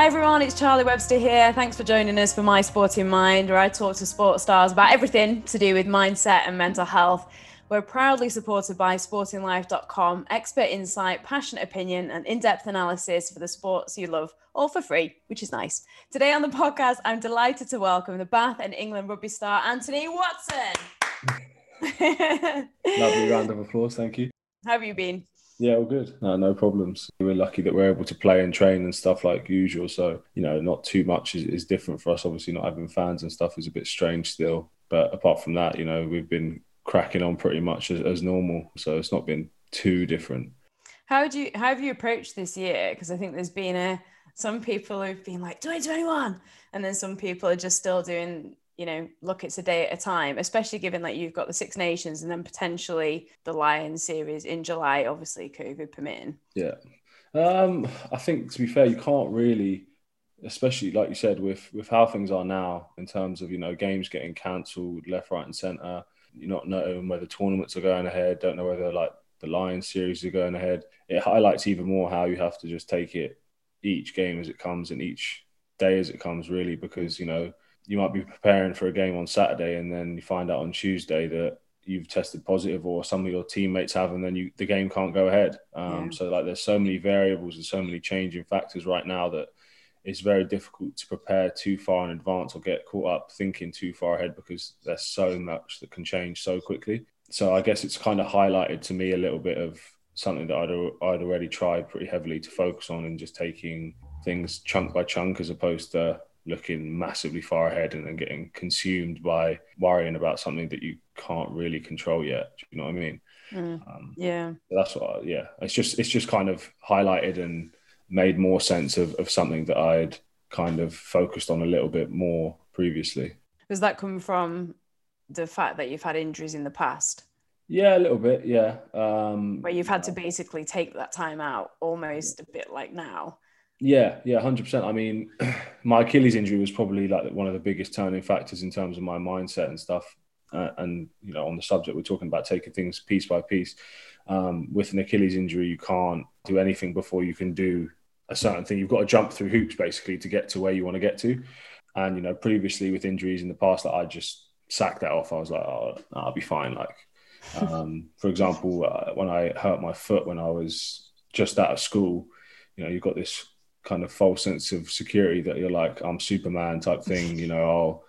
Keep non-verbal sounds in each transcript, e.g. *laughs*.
Hi everyone, it's Charlie Webster here. Thanks for joining us for My Sporting Mind, where I talk to sports stars about everything to do with mindset and mental health. We're proudly supported by sportinglife.com, expert insight, passionate opinion, and in depth analysis for the sports you love, all for free, which is nice. Today on the podcast, I'm delighted to welcome the Bath and England rugby star, Anthony Watson. *laughs* Lovely round of applause, thank you. How have you been? Yeah, all good. No, no problems. We're lucky that we're able to play and train and stuff like usual. So, you know, not too much is, is different for us. Obviously, not having fans and stuff is a bit strange still. But apart from that, you know, we've been cracking on pretty much as, as normal. So it's not been too different. How do you how have you approached this year? Because I think there's been a some people who've been like 2021, and then some people are just still doing you know, look, it's a day at a time, especially given that you've got the Six Nations and then potentially the Lions series in July, obviously COVID permitting. Yeah. Um, I think to be fair, you can't really, especially like you said, with with how things are now in terms of you know games getting cancelled left, right, and centre. You're not knowing whether tournaments are going ahead. Don't know whether like the Lions series are going ahead. It highlights even more how you have to just take it each game as it comes and each day as it comes, really, because you know you might be preparing for a game on Saturday and then you find out on Tuesday that you've tested positive or some of your teammates have and then you the game can't go ahead um, yeah. so like there's so many variables and so many changing factors right now that it's very difficult to prepare too far in advance or get caught up thinking too far ahead because there's so much that can change so quickly so i guess it's kind of highlighted to me a little bit of something that I'd, I'd already tried pretty heavily to focus on and just taking things chunk by chunk as opposed to looking massively far ahead and then getting consumed by worrying about something that you can't really control yet. Do you know what I mean? Mm, um, yeah. That's what. Yeah. It's just it's just kind of highlighted and made more sense of, of something that I'd kind of focused on a little bit more previously. Does that come from the fact that you've had injuries in the past? Yeah, a little bit. Yeah. Um, Where you've had to basically take that time out, almost a bit like now. Yeah, yeah, hundred percent. I mean, *clears throat* my Achilles injury was probably like one of the biggest turning factors in terms of my mindset and stuff. Uh, and you know, on the subject, we're talking about taking things piece by piece. Um, with an Achilles injury, you can't do anything before you can do a certain thing. You've got to jump through hoops basically to get to where you want to get to. And you know, previously with injuries in the past, that I just sacked that off. I was like, oh, I'll be fine. Like, um, for example, uh, when I hurt my foot when I was just out of school, you know, you've got this kind of false sense of security that you're like I'm Superman type thing. You know, I'll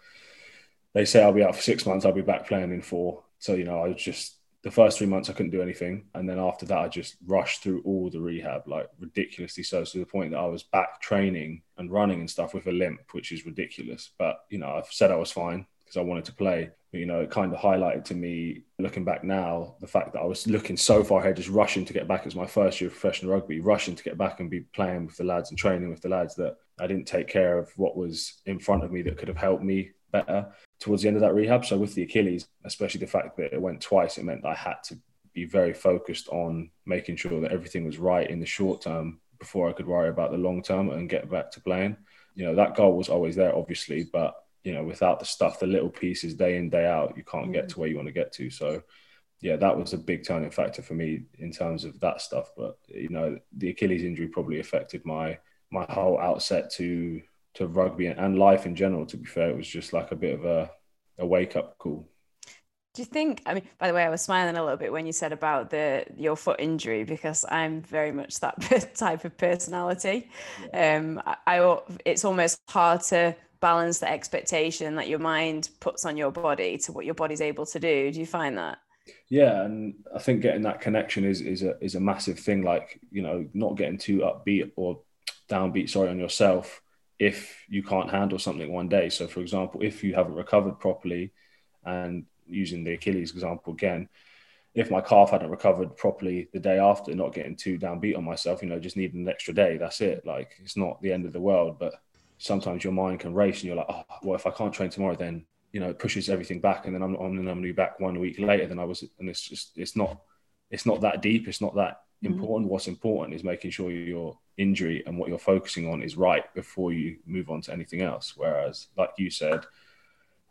they say I'll be out for six months, I'll be back playing in four. So you know, I was just the first three months I couldn't do anything, and then after that I just rushed through all the rehab like ridiculously so to the point that I was back training and running and stuff with a limp, which is ridiculous. But you know, I've said I was fine because I wanted to play you know, it kind of highlighted to me looking back now the fact that I was looking so far ahead, just rushing to get back as my first year of professional rugby, rushing to get back and be playing with the lads and training with the lads that I didn't take care of what was in front of me that could have helped me better towards the end of that rehab. So with the Achilles, especially the fact that it went twice, it meant that I had to be very focused on making sure that everything was right in the short term before I could worry about the long term and get back to playing. You know, that goal was always there, obviously, but you know, without the stuff, the little pieces day in, day out, you can't get mm. to where you want to get to. So, yeah, that was a big turning factor for me in terms of that stuff. But you know, the Achilles injury probably affected my my whole outset to to rugby and life in general. To be fair, it was just like a bit of a a wake up call. Do you think? I mean, by the way, I was smiling a little bit when you said about the your foot injury because I'm very much that *laughs* type of personality. Yeah. Um, I, I it's almost hard to balance the expectation that your mind puts on your body to what your body's able to do. Do you find that? Yeah, and I think getting that connection is is a is a massive thing. Like you know, not getting too upbeat or downbeat, sorry, on yourself if you can't handle something one day. So, for example, if you haven't recovered properly, and using the Achilles example again, if my calf hadn't recovered properly the day after, not getting too downbeat on myself, you know, just needing an extra day. That's it. Like it's not the end of the world, but sometimes your mind can race and you're like, oh, well, if I can't train tomorrow, then you know it pushes everything back, and then I'm, I'm, I'm be back one week later than I was, and it's just it's not it's not that deep, it's not that mm-hmm. important. Mm-hmm. What's important is making sure your injury and what you're focusing on is right before you move on to anything else. Whereas, like you said,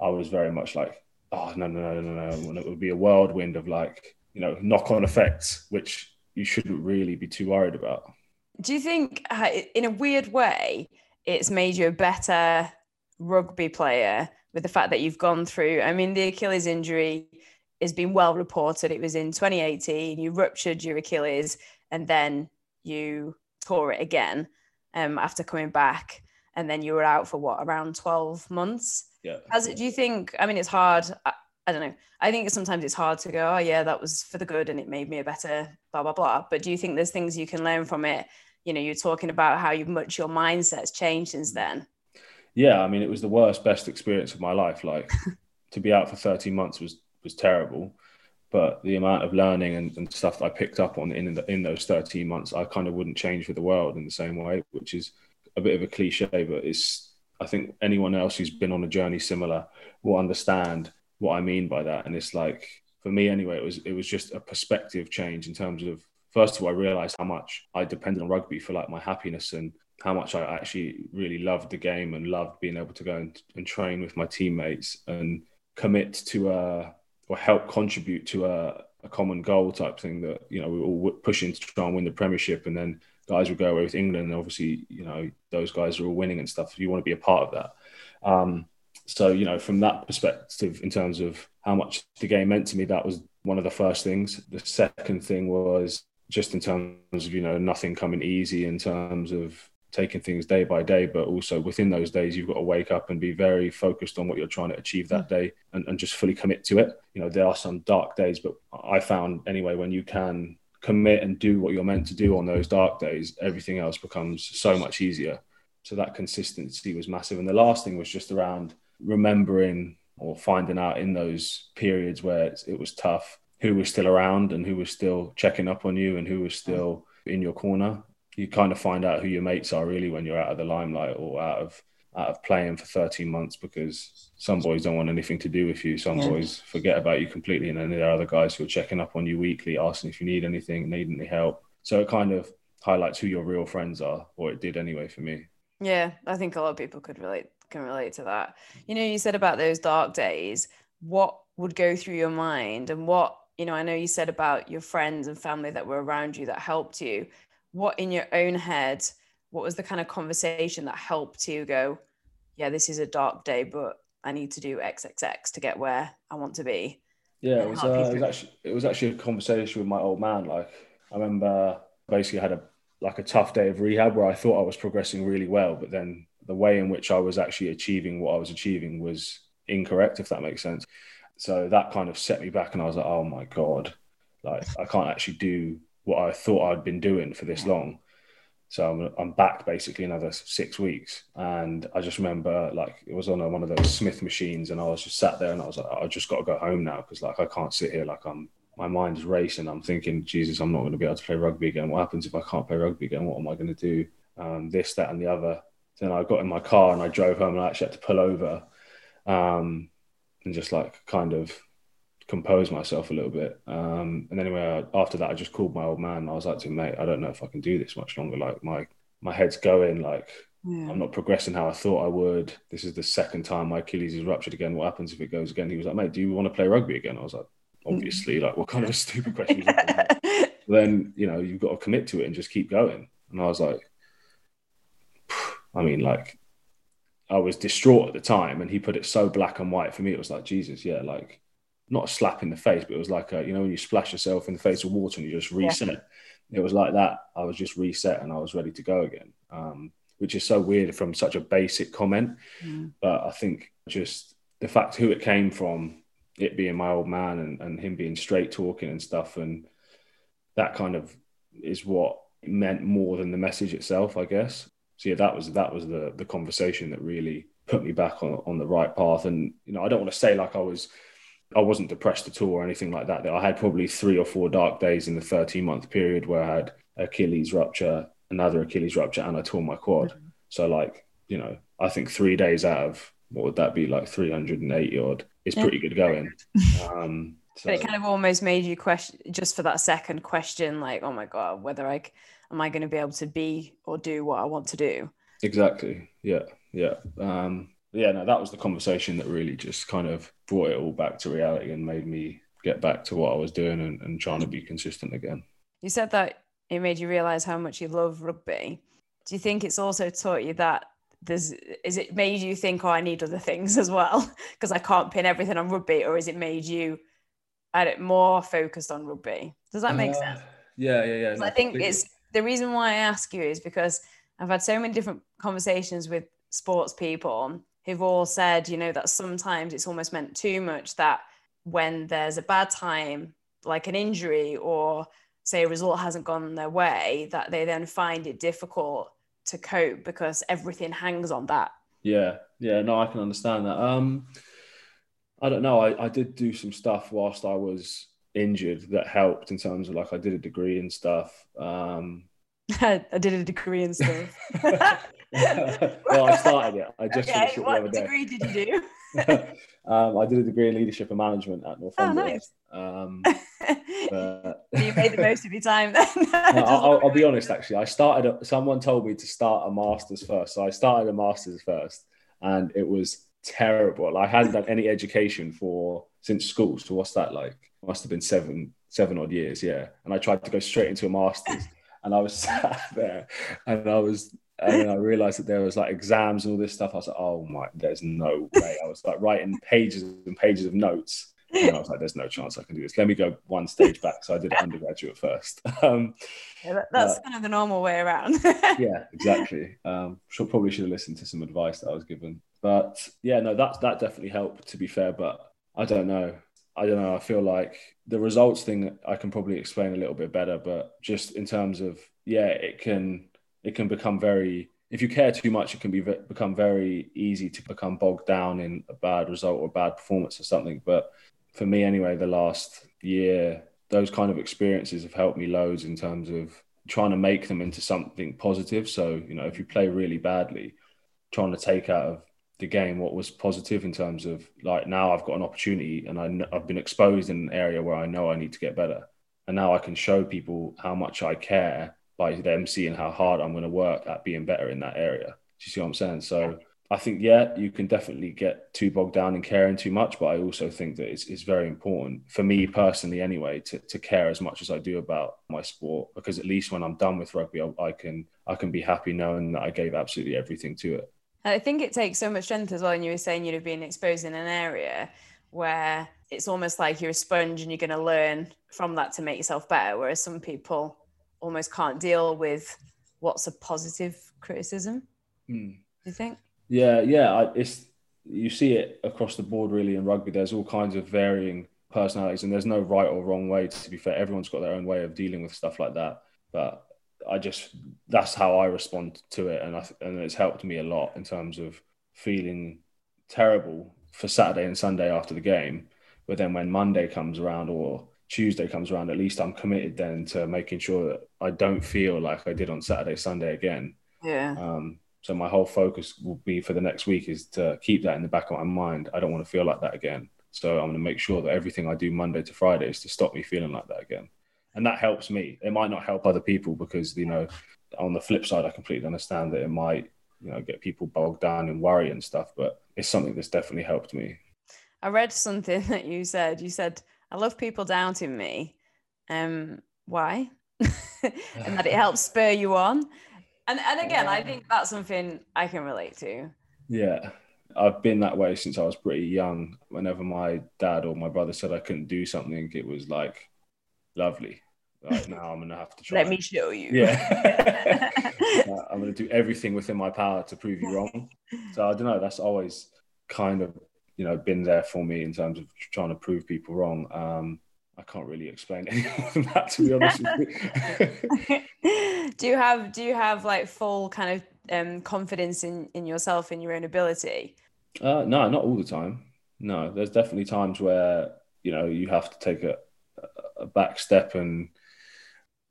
I was very much like, oh no no no no no, and it would be a whirlwind of like you know knock on effects, which you shouldn't really be too worried about. Do you think, uh, in a weird way, it's made you a better rugby player with the fact that you've gone through. I mean, the Achilles injury has been well reported. It was in 2018. You ruptured your Achilles and then you tore it again um, after coming back. And then you were out for what, around 12 months? Yeah. As do you think, I mean, it's hard. I, I don't know. I think sometimes it's hard to go, oh, yeah, that was for the good and it made me a better blah, blah, blah. But do you think there's things you can learn from it? You know, you're talking about how much your mindset's changed since then. Yeah. I mean, it was the worst, best experience of my life. Like *laughs* to be out for 13 months was, was terrible. But the amount of learning and, and stuff that I picked up on in, the, in those 13 months, I kind of wouldn't change for the world in the same way, which is a bit of a cliche, but it's, I think anyone else who's been on a journey similar will understand what I mean by that. And it's like for me anyway, it was it was just a perspective change in terms of first of all, I realized how much I depended on rugby for like my happiness and how much I actually really loved the game and loved being able to go and, and train with my teammates and commit to a or help contribute to a, a common goal type thing that you know we were all pushing to try and win the Premiership and then guys would go away with England and obviously you know those guys are all winning and stuff. You want to be a part of that. Um, so you know from that perspective in terms of how much the game meant to me that was one of the first things the second thing was just in terms of you know nothing coming easy in terms of taking things day by day but also within those days you've got to wake up and be very focused on what you're trying to achieve that mm. day and, and just fully commit to it. You know there are some dark days but i found anyway when you can commit and do what you're meant to do on those dark days everything else becomes so much easier. So that consistency was massive. And the last thing was just around remembering or finding out in those periods where it was tough who was still around and who was still checking up on you and who was still in your corner. You kind of find out who your mates are really when you're out of the limelight or out of out of playing for 13 months because some boys don't want anything to do with you. Some yeah. boys forget about you completely. And then there are other guys who are checking up on you weekly, asking if you need anything, need any help. So it kind of highlights who your real friends are, or it did anyway for me. Yeah, I think a lot of people could relate can relate to that. You know, you said about those dark days, what would go through your mind and what, you know, I know you said about your friends and family that were around you that helped you. What in your own head, what was the kind of conversation that helped you go, yeah, this is a dark day, but I need to do XXX to get where I want to be? Yeah, it was, uh, it was actually it was actually a conversation with my old man. Like I remember basically had a like a tough day of rehab where I thought I was progressing really well, but then the way in which I was actually achieving what I was achieving was incorrect, if that makes sense. So that kind of set me back, and I was like, oh my god, like I can't actually do what I thought I'd been doing for this long. So I'm, I'm back basically another six weeks, and I just remember like it was on a, one of those Smith machines, and I was just sat there, and I was like, I just got to go home now because like I can't sit here like I'm my mind is racing. I'm thinking, Jesus, I'm not going to be able to play rugby again. What happens if I can't play rugby again? What am I going to do? Um, this, that, and the other. Then I got in my car and I drove home and I actually had to pull over um, and just like kind of compose myself a little bit. Um, and anyway, after that, I just called my old man. I was like to him, mate, I don't know if I can do this much longer. Like my my head's going. Like yeah. I'm not progressing how I thought I would. This is the second time my Achilles is ruptured again. What happens if it goes again? He was like, mate, do you want to play rugby again? I was like, obviously. Like, what kind of *laughs* stupid question? then you know you've got to commit to it and just keep going. And I was like, I mean, like, I was distraught at the time, and he put it so black and white for me. It was like Jesus, yeah, like not a slap in the face, but it was like a, you know when you splash yourself in the face with water and you just reset. Yeah. It was like that. I was just reset and I was ready to go again. Um, which is so weird from such a basic comment, mm. but I think just the fact who it came from, it being my old man and, and him being straight talking and stuff, and that kind of is what meant more than the message itself, I guess so yeah, that was that was the the conversation that really put me back on on the right path. And you know, I don't want to say like I was I wasn't depressed at all or anything like that. I had probably three or four dark days in the 13 month period where I had Achilles rupture, another Achilles rupture, and I tore my quad. Mm-hmm. So like, you know, I think three days out of what would that be like 380 odd is pretty good going. *laughs* Um, so. But it kind of almost made you question just for that second question, like, oh my god, whether I am I going to be able to be or do what I want to do? Exactly. Yeah. Yeah. Um, yeah. No, that was the conversation that really just kind of brought it all back to reality and made me get back to what I was doing and, and trying to be consistent again. You said that it made you realize how much you love rugby. Do you think it's also taught you that there's is it made you think oh i need other things as well *laughs* because i can't pin everything on rugby or is it made you I don't, more focused on rugby does that make uh, sense yeah yeah yeah no, i think completely. it's the reason why i ask you is because i've had so many different conversations with sports people who've all said you know that sometimes it's almost meant too much that when there's a bad time like an injury or say a result hasn't gone their way that they then find it difficult to cope because everything hangs on that. Yeah, yeah, no, I can understand that. Um, I don't know. I, I did do some stuff whilst I was injured that helped in terms of like I did a degree and stuff. Um, *laughs* I did a degree and stuff. *laughs* *laughs* well, I started it. I just okay, what degree did you do? um, I did a degree in leadership and management at Northumberland. Oh, nice. Um, but... you made the most of your time then. no, I'll, I'll, be honest. Actually, I started. A, someone told me to start a master's first, so I started a master's first, and it was terrible. I hadn't done any education for since school. So what's that like? Must have been seven, seven odd years. Yeah, and I tried to go straight into a master's, *laughs* and I was *laughs* sat there, and I was and then I realized that there was like exams and all this stuff. I was like, oh my, there's no way. I was like writing pages and pages of notes. And I was like, there's no chance I can do this. Let me go one stage back. So I did undergraduate first. *laughs* Um, yeah, that, that's uh, kind of the normal way around. yeah, exactly. Um, should, probably should have listened to some advice that I was given. But yeah, no, that, that definitely helped to be fair. But I don't know. I don't know. I feel like the results thing I can probably explain a little bit better, but just in terms of, yeah, it can it can become very if you care too much, it can be become very easy to become bogged down in a bad result or a bad performance or something. But for me, anyway, the last year, those kind of experiences have helped me loads in terms of trying to make them into something positive. So, you know, if you play really badly, trying to take out of the game what was positive in terms of like now I've got an opportunity and I, I've been exposed in an area where I know I need to get better. And now I can show people how much I care by them seeing how hard I'm going to work at being better in that area. Do you see what I'm saying? So I think, yeah, you can definitely get too bogged down in caring too much, but I also think that it's, it's very important for me personally, anyway, to, to care as much as I do about my sport, because at least when I'm done with rugby, I, I can I can be happy knowing that I gave absolutely everything to it. I think it takes so much strength as well. And you were saying you'd have been exposed in an area where it's almost like you're a sponge and you're going to learn from that to make yourself better. Whereas some people almost can't deal with what's a positive criticism. Mm. You think? Yeah, yeah. I, it's you see it across the board really in rugby. There's all kinds of varying personalities, and there's no right or wrong way. To be fair, everyone's got their own way of dealing with stuff like that. But I just that's how I respond to it, and I, and it's helped me a lot in terms of feeling terrible for Saturday and Sunday after the game. But then when Monday comes around, or Tuesday comes around, at least I'm committed then to making sure that I don't feel like I did on Saturday, Sunday again. Yeah. Um, so my whole focus will be for the next week is to keep that in the back of my mind. I don't want to feel like that again. So I'm going to make sure that everything I do Monday to Friday is to stop me feeling like that again. And that helps me. It might not help other people because, you know, on the flip side, I completely understand that it might, you know, get people bogged down in worry and stuff, but it's something that's definitely helped me. I read something *laughs* that you said. You said I love people doubting me. Um, why? *laughs* and that it helps spur you on. And and again, I think that's something I can relate to. Yeah. I've been that way since I was pretty young. Whenever my dad or my brother said I couldn't do something, it was like lovely. Like now I'm gonna have to try. Let me show you. Yeah. *laughs* I'm gonna do everything within my power to prove you wrong. So I don't know. That's always kind of you know been there for me in terms of trying to prove people wrong. Um, I can't really explain any more than that to be honest *laughs* do you have do you have like full kind of um, confidence in in yourself in your own ability? Uh, no, not all the time. No, there's definitely times where you know you have to take a, a back step and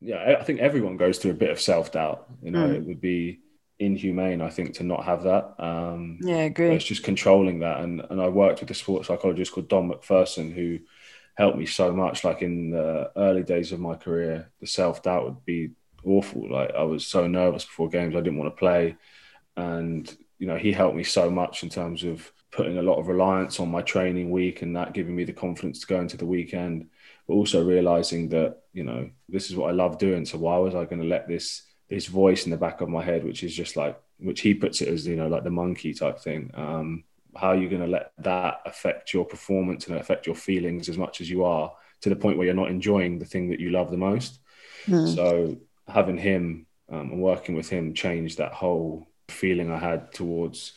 yeah, I think everyone goes through a bit of self doubt. You know, mm. it would be inhumane, I think, to not have that. Um, yeah, I agree. It's just controlling that. And and I worked with a sports psychologist called Don McPherson who helped me so much. Like in the early days of my career, the self doubt would be awful. Like I was so nervous before games, I didn't want to play. And, you know, he helped me so much in terms of putting a lot of reliance on my training week and that giving me the confidence to go into the weekend, but also realizing that, you know, this is what I love doing. So why was I going to let this this voice in the back of my head, which is just like which he puts it as you know like the monkey type thing. Um, how are you going to let that affect your performance and affect your feelings as much as you are to the point where you're not enjoying the thing that you love the most? Mm. So having him um, and working with him changed that whole feeling I had towards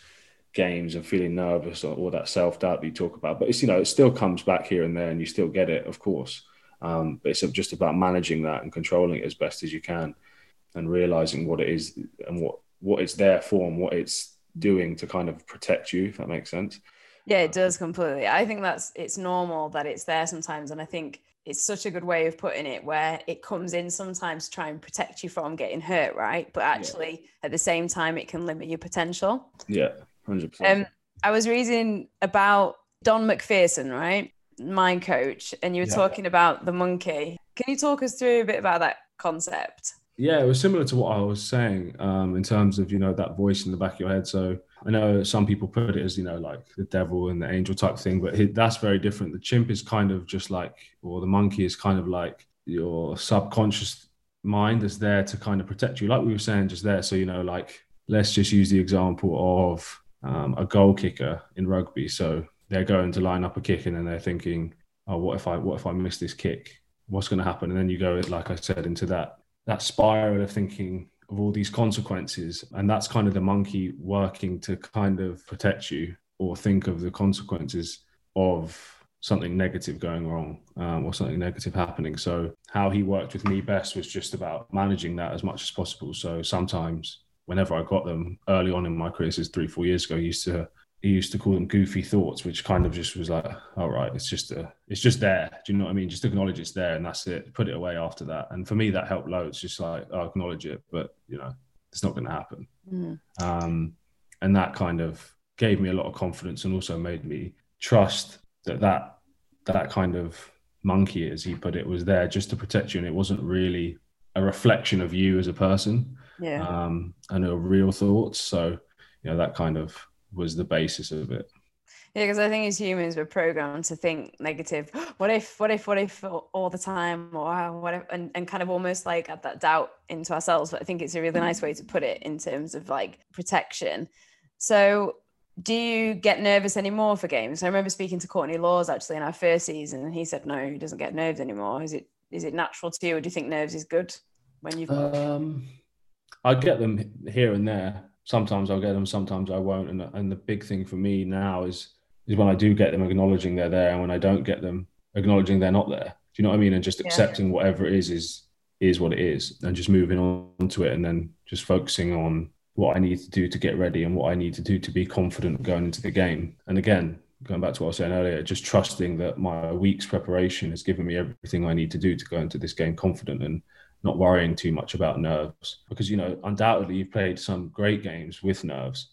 games and feeling nervous or, or that self doubt that you talk about. But it's you know it still comes back here and there, and you still get it, of course. Um, but it's just about managing that and controlling it as best as you can, and realizing what it is and what what it's there for and what it's doing to kind of protect you. If that makes sense. Yeah, it does completely. I think that's it's normal that it's there sometimes, and I think it's such a good way of putting it where it comes in sometimes to try and protect you from getting hurt, right? But actually, yeah. at the same time, it can limit your potential. Yeah, hundred percent. Um, I was reading about Don McPherson, right, mind coach, and you were yeah. talking about the monkey. Can you talk us through a bit about that concept? Yeah, it was similar to what I was saying um, in terms of you know that voice in the back of your head. So I know some people put it as you know like the devil and the angel type thing, but that's very different. The chimp is kind of just like, or the monkey is kind of like your subconscious mind is there to kind of protect you, like we were saying just there. So you know, like let's just use the example of um, a goal kicker in rugby. So they're going to line up a kick and then they're thinking, oh, what if I what if I miss this kick? What's going to happen? And then you go, like I said, into that that spiral of thinking of all these consequences, and that's kind of the monkey working to kind of protect you or think of the consequences of something negative going wrong um, or something negative happening. So how he worked with me best was just about managing that as much as possible. So sometimes whenever I got them early on in my career, this is three, four years ago, used to he used to call them goofy thoughts, which kind of just was like, all right, it's just a, it's just there. Do you know what I mean? Just acknowledge it's there, and that's it. Put it away after that. And for me, that helped loads. Just like, I acknowledge it, but you know, it's not going to happen. Mm. Um, and that kind of gave me a lot of confidence, and also made me trust that that that kind of monkey, as he put it, was there just to protect you, and it wasn't really a reflection of you as a person. Yeah. Um, and a real thoughts. So, you know, that kind of was the basis of it. Yeah, because I think as humans we're programmed to think negative. *gasps* What if? What if? What if? All the time, or what if? And, and kind of almost like add that doubt into ourselves. But I think it's a really nice way to put it in terms of like protection. So, do you get nervous anymore for games? I remember speaking to Courtney Lawes actually in our first season, and he said no, he doesn't get nerves anymore. Is it is it natural to you, or do you think nerves is good when you've? Um, I get them here and there sometimes I'll get them, sometimes I won't. And, and the big thing for me now is is when I do get them, acknowledging they're there, and when I don't get them, acknowledging they're not there. Do you know what I mean? And just accepting yeah. whatever it is is is what it is, and just moving on to it, and then just focusing on what I need to do to get ready and what I need to do to be confident going into the game. And again, going back to what I was saying earlier, just trusting that my week's preparation has given me everything I need to do to go into this game confident and not worrying too much about nerves. Because you know undoubtedly you've played some great games with nerves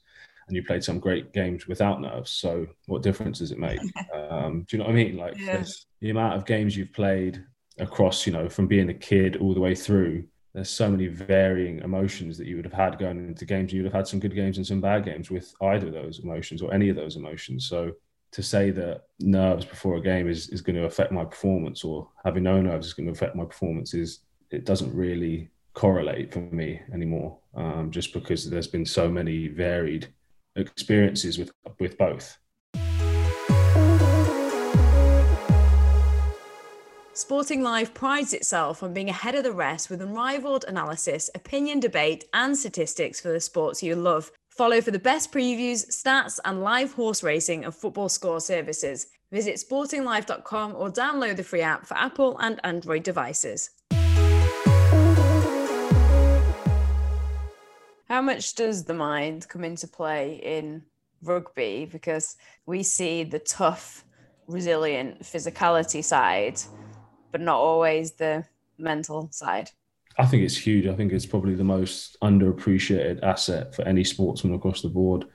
and you played some great games without nerves. So what difference does it make? *laughs* Um, do you know what i mean? Like yeah. the amount of games you've played across you know from being a kid all the way through there's so many varying emotions that you would have had going into games. You would have had some good games and some bad games with either of those emotions or any of those emotions. So to say that nerves before a game is, is going to affect my performance or having no nerves is going to affect my performance is it doesn't really correlate for me anymore, um, just because there's been so many varied experiences with with both. Sporting Life prides itself on being ahead of the rest with unrivaled analysis, opinion debate, and statistics for the sports you love. Follow for the best previews, stats, and live horse racing and football score services. Visit sportinglife.com or download the free app for Apple and Android devices. How much does the mind come into play in rugby? Because we see the tough, resilient physicality side, but not always the mental side. I think it's huge. I think it's probably the most underappreciated asset for any sportsman across the board.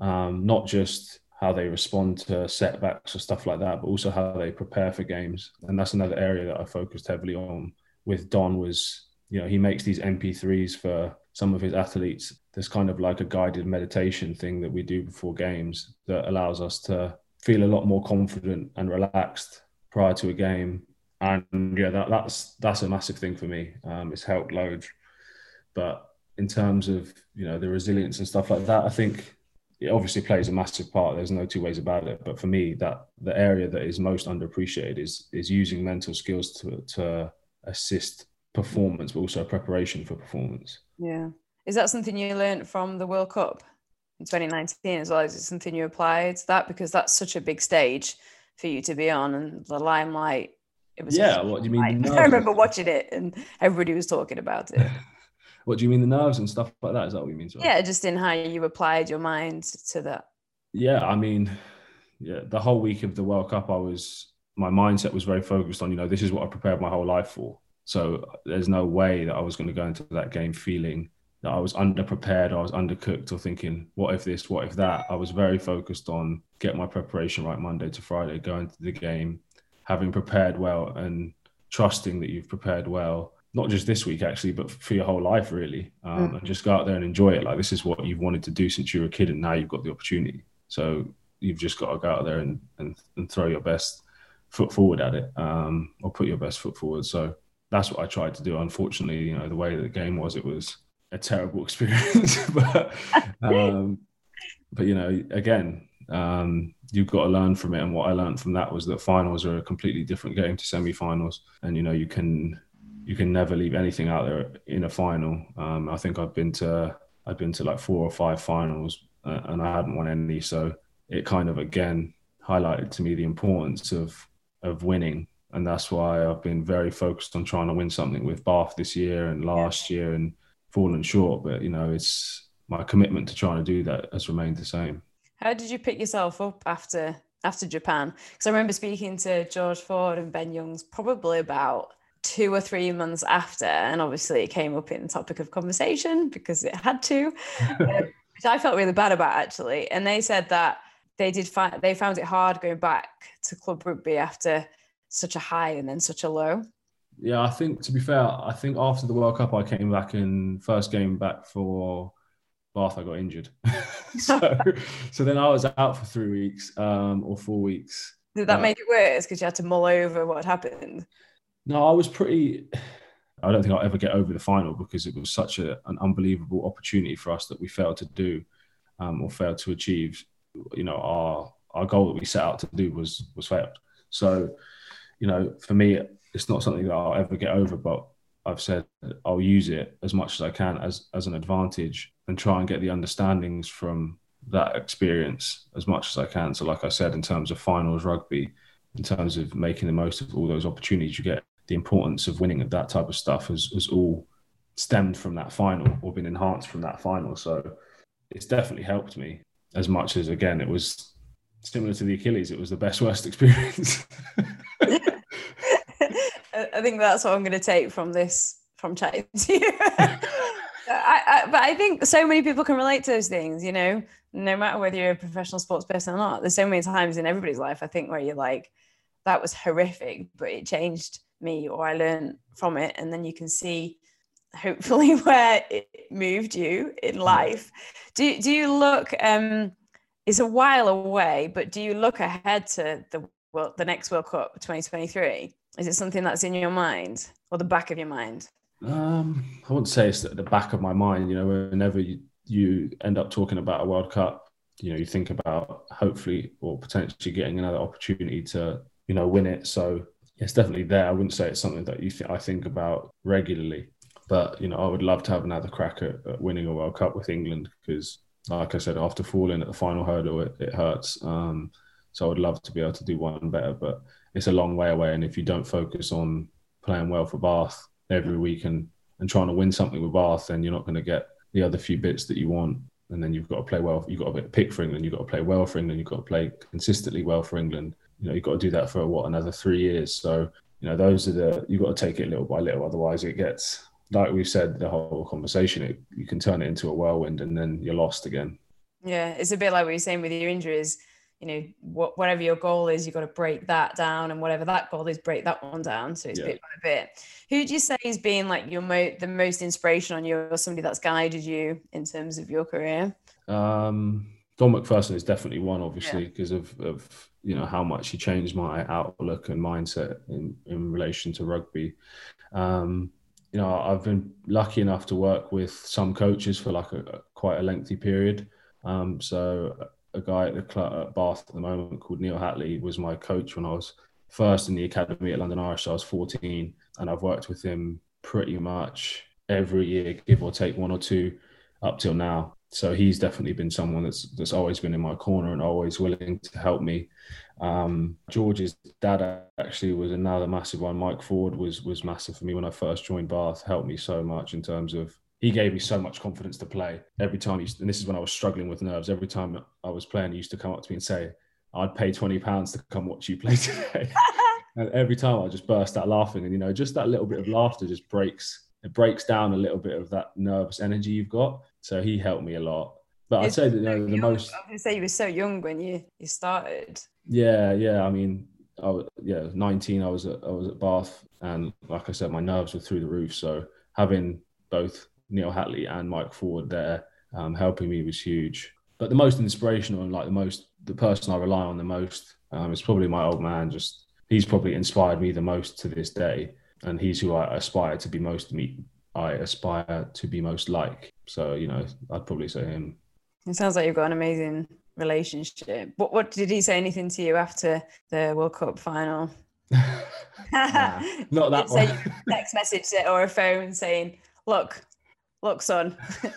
Um, not just how they respond to setbacks or stuff like that, but also how they prepare for games. And that's another area that I focused heavily on with Don was, you know, he makes these MP3s for some of his athletes, there's kind of like a guided meditation thing that we do before games that allows us to feel a lot more confident and relaxed prior to a game. And yeah, that, that's that's a massive thing for me. Um, it's helped loads. But in terms of you know the resilience and stuff like that, I think it obviously plays a massive part. There's no two ways about it. But for me, that the area that is most underappreciated is is using mental skills to to assist performance, but also preparation for performance. Yeah, is that something you learned from the World Cup in 2019 as well? Is it something you applied to that because that's such a big stage for you to be on and the limelight? It was yeah. What do you mean? *laughs* I remember watching it and everybody was talking about it. *laughs* What do you mean the nerves and stuff like that? Is that what you mean? Sorry? Yeah, just in how you applied your mind to that. Yeah, I mean, yeah, the whole week of the World Cup, I was my mindset was very focused on you know this is what I prepared my whole life for. So there's no way that I was going to go into that game feeling that I was underprepared, I was undercooked, or thinking, what if this, what if that. I was very focused on get my preparation right Monday to Friday, going to the game, having prepared well, and trusting that you've prepared well not just this week actually, but for your whole life really, um, mm. and just go out there and enjoy it. Like this is what you've wanted to do since you were a kid, and now you've got the opportunity. So you've just got to go out there and and, and throw your best foot forward at it, um, or put your best foot forward. So that's what I tried to do. Unfortunately, you know, the way the game was, it was a terrible *laughs* experience. *laughs* but um, but you know, again, um, you've got to learn from it. And what I learned from that was that finals are a completely different game to semi-finals, and you know, you can you can never leave anything out there in a final. Um, I think I've been to I've been to like four or five finals uh, and I hadn't won any, so it kind of again highlighted to me the importance of of winning, and that's why I've been very focused on trying to win something with Bath this year and last yeah. year and fallen short. But you know, it's my commitment to trying to do that has remained the same. How did you pick yourself up after after Japan? Because I remember speaking to George Ford and Ben Youngs probably about two or three months after, and obviously it came up in topic of conversation because it had to, uh, *laughs* which I felt really bad about actually. And they said that they did find they found it hard going back to club rugby after such a high and then such a low. Yeah, I think to be fair, I think after the World Cup, I came back in first game back for Bath. I got injured, *laughs* so *laughs* so then I was out for three weeks um, or four weeks. Did that uh, make it worse because you had to mull over what happened? No, I was pretty. I don't think I'll ever get over the final because it was such a, an unbelievable opportunity for us that we failed to do um, or failed to achieve. You know, our our goal that we set out to do was was failed. So, you know, for me, it's not something that I'll ever get over. But I've said I'll use it as much as I can as as an advantage and try and get the understandings from that experience as much as I can. So, like I said, in terms of finals rugby, in terms of making the most of all those opportunities you get, the importance of winning at that type of stuff has, has all stemmed from that final or been enhanced from that final. So it's definitely helped me as much as again it was similar to the Achilles. It was the best worst *laughs* experience. *laughs* I think that's what I'm going to take from this from chatting to you. *laughs* I, I, but I think so many people can relate to those things, you know, no matter whether you're a professional sports person or not. There's so many times in everybody's life, I think, where you're like, that was horrific, but it changed me or I learned from it. And then you can see hopefully *laughs* where it moved you in life. Do, do you look, um, it's a while away, but do you look ahead to the well, the next World Cup 2023? Is it something that's in your mind or the back of your mind? Um, I wouldn't say it's at the back of my mind. You know, whenever you, you end up talking about a World Cup, you know, you think about hopefully or potentially getting another opportunity to you know, win it. So it's definitely there. I wouldn't say it's something that you th- I think about regularly, but you know, I would love to have another crack at, at winning a World Cup with England because, like I said, after falling at the final hurdle, it, it hurts. Um, so I would love to be able to do one better, but it's a long way away. And if you don't focus on playing well for Bath every week and and trying to win something with Bath, then you're not going to get the other few bits that you want. And then you've got to play well. You've got to pick for England. You've got to play well for England. You've got to play consistently well for England you know you've got to do that for what another three years. So you know those are the you've got to take it little by little. Otherwise, it gets like we've said the whole conversation. It, you can turn it into a whirlwind, and then you're lost again. Yeah, it's a bit like what you're saying with your injuries. You know, what, whatever your goal is, you've got to break that down, and whatever that goal is, break that one down. So it's yeah. bit by bit. Who do you say has been like your mo- the most inspiration on you, or somebody that's guided you in terms of your career? Um, Don McPherson is definitely one, obviously, because yeah. of, of you know how much he changed my outlook and mindset in, in relation to rugby. Um, you know, I've been lucky enough to work with some coaches for like a, quite a lengthy period. Um, so a guy at the club at Bath at the moment called Neal Hatley was my coach when I was first in the academy at London Irish. I was 14, and I've worked with him pretty much every year, give or take one or two, up till now. So he's definitely been someone that's that's always been in my corner and always willing to help me um, George's dad actually was another massive one. Mike Ford was was massive for me when I first joined Bath. Helped me so much in terms of he gave me so much confidence to play. Every time, he, and this is when I was struggling with nerves. Every time I was playing, he used to come up to me and say, "I'd pay twenty pounds to come watch you play *laughs* today." *laughs* and every time I just burst out laughing, and you know, just that little bit of laughter just breaks it breaks down a little bit of that nervous energy you've got. So he helped me a lot. But I'd say that you know, the most. I was gonna say you were so young when you you started. Yeah, yeah. I mean, I was yeah, 19. I was at I was at Bath, and like I said, my nerves were through the roof. So having both Neal Hatley and Mike Ford there um, helping me was huge. But the most inspirational and like the most the person I rely on the most um, is probably my old man. Just he's probably inspired me the most to this day, and he's who I aspire to be most me. I aspire to be most like. So you know, I'd probably say him. It sounds like you've got an amazing relationship. What what did he say anything to you after the World Cup final? *laughs* *laughs* nah, not that one. text message or a phone saying, "Look, look, son." *laughs*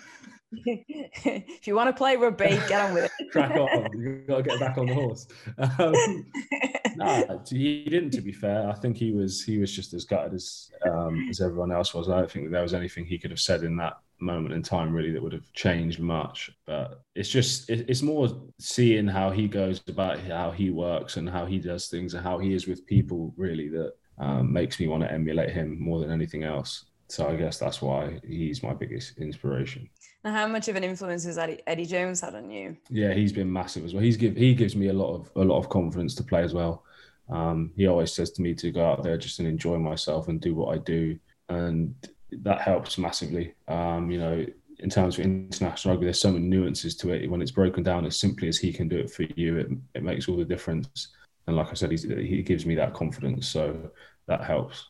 if you want to play rugby, get on with it. *laughs* Crack on. You've got to get back on the horse. Um, *laughs* no, he didn't. To be fair, I think he was he was just as gutted as um, as everyone else was. I don't think there was anything he could have said in that moment in time really that would have changed much but it's just it's more seeing how he goes about how he works and how he does things and how he is with people really that um, makes me want to emulate him more than anything else so i guess that's why he's my biggest inspiration and how much of an influence has eddie, eddie jones had on you yeah he's been massive as well he's give he gives me a lot of a lot of confidence to play as well um, he always says to me to go out there just and enjoy myself and do what i do and that helps massively. Um, you know, in terms of international rugby, there's so many nuances to it. When it's broken down as simply as he can do it for you, it, it makes all the difference. And like I said, he gives me that confidence, so that helps.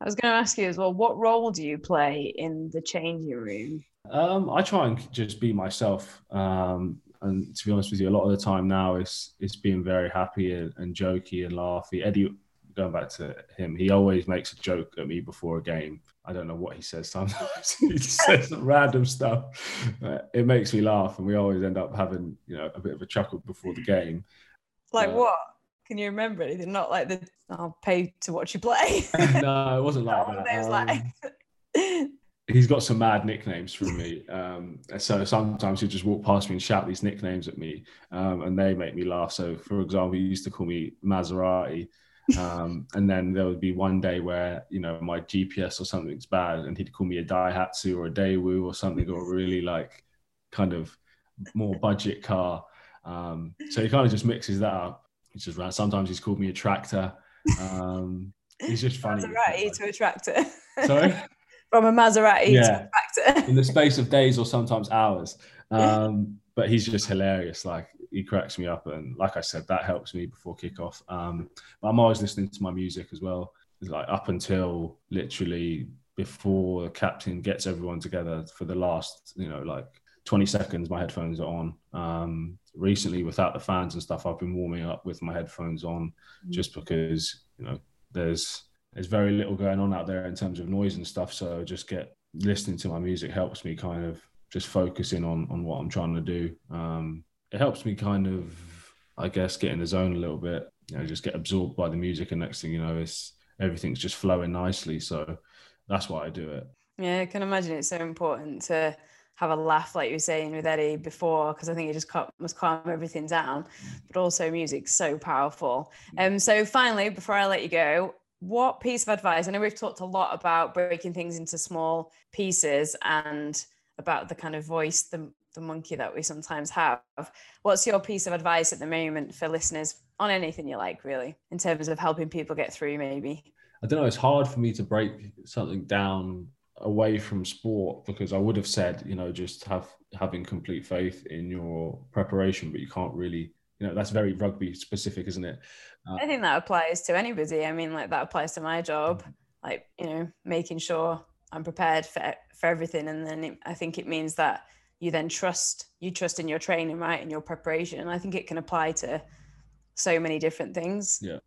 I was going to ask you as well, what role do you play in the changing room? Um, I try and just be myself. Um, and to be honest with you, a lot of the time now it's it's being very happy and, and jokey and laughy. Eddie, going back to him, he always makes a joke at me before a game, I don't know what he says sometimes. *laughs* he *laughs* says some random stuff. it makes me laugh, and we always end up having you know a bit of a chuckle before the game. Like uh, what? Can you remember anything? Not like the I'll pay to watch you play. *laughs* no, it wasn't like *laughs* that. Um, like... he's got some mad nicknames for me. Um, so sometimes he'll just walk past me and shout these nicknames at me, um, and they make me laugh. So, for example, he used to call me Maserati um, and then there would be one day where you know my GPS or something's bad, and he'd call me a Daihatsu or a Daewoo or something, or really like kind of more budget car. Um, so he kind of just mixes that up. He's just right. Sometimes he's called me a tractor. Um, he's just funny. Maserati to a tractor. Sorry. *laughs* From a Maserati yeah. to a tractor. In the space of days or sometimes hours. Um, but he's just hilarious. Like he cracks me up, and like I said, that helps me before kickoff. Um, but I'm always listening to my music as well, like up until literally before the captain gets everyone together for the last, you know, like 20 seconds. My headphones are on. Um, recently, without the fans and stuff, I've been warming up with my headphones on, mm. just because you know there's there's very little going on out there in terms of noise and stuff. So just get listening to my music helps me kind of just focusing on on what I'm trying to do. Um, it helps me kind of, I guess, get in the zone a little bit. You know, just get absorbed by the music, and next thing you know, it's everything's just flowing nicely. So that's why I do it. Yeah, I can imagine it's so important to have a laugh, like you were saying with Eddie before, because I think it just must calm everything down. But also, music's so powerful. Um, so finally, before I let you go, what piece of advice? I know we've talked a lot about breaking things into small pieces and about the kind of voice, the the monkey that we sometimes have. What's your piece of advice at the moment for listeners on anything you like, really, in terms of helping people get through, maybe? I don't know. It's hard for me to break something down away from sport because I would have said, you know, just have having complete faith in your preparation, but you can't really, you know, that's very rugby specific, isn't it? Uh, I think that applies to anybody. I mean, like that applies to my job, like, you know, making sure I'm prepared for for everything. And then it, I think it means that you then trust you trust in your training, right, and your preparation. And I think it can apply to so many different things. Yeah.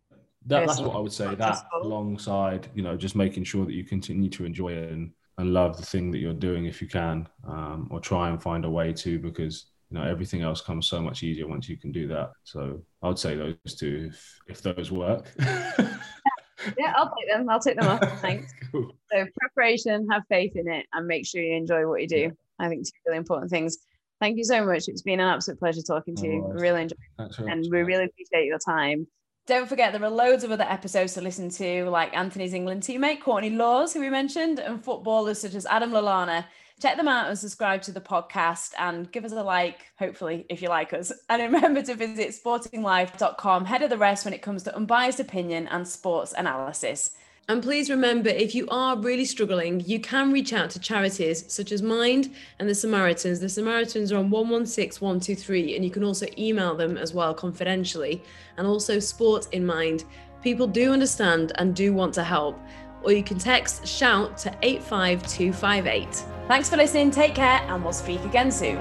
That, that's what I would say. That alongside, you know, just making sure that you continue to enjoy it and, and love the thing that you're doing if you can, um, or try and find a way to, because you know everything else comes so much easier once you can do that. So I would say those two, if, if those work. *laughs* yeah, I'll take them. I'll take them off. *laughs* Thanks. cool. So preparation, have faith in it, and make sure you enjoy what you do. Yeah. I think two really important things. Thank you so much. It's been an absolute pleasure talking to you. Really enjoyed it. And we really appreciate your time. Don't forget, there are loads of other episodes to listen to, like Anthony's England teammate, Courtney Lawes, who we mentioned, and footballers such as Adam Lallana. Check them out and subscribe to the podcast and give us a like, hopefully, if you like us. *laughs* And remember to visit sportinglife.com, head of the rest when it comes to unbiased opinion and sports analysis. And please remember if you are really struggling, you can reach out to charities such as Mind and the Samaritans. The Samaritans are on 116123, and you can also email them as well confidentially. And also Sport in Mind. People do understand and do want to help. Or you can text shout to 85258. Thanks for listening, take care, and we'll speak again soon.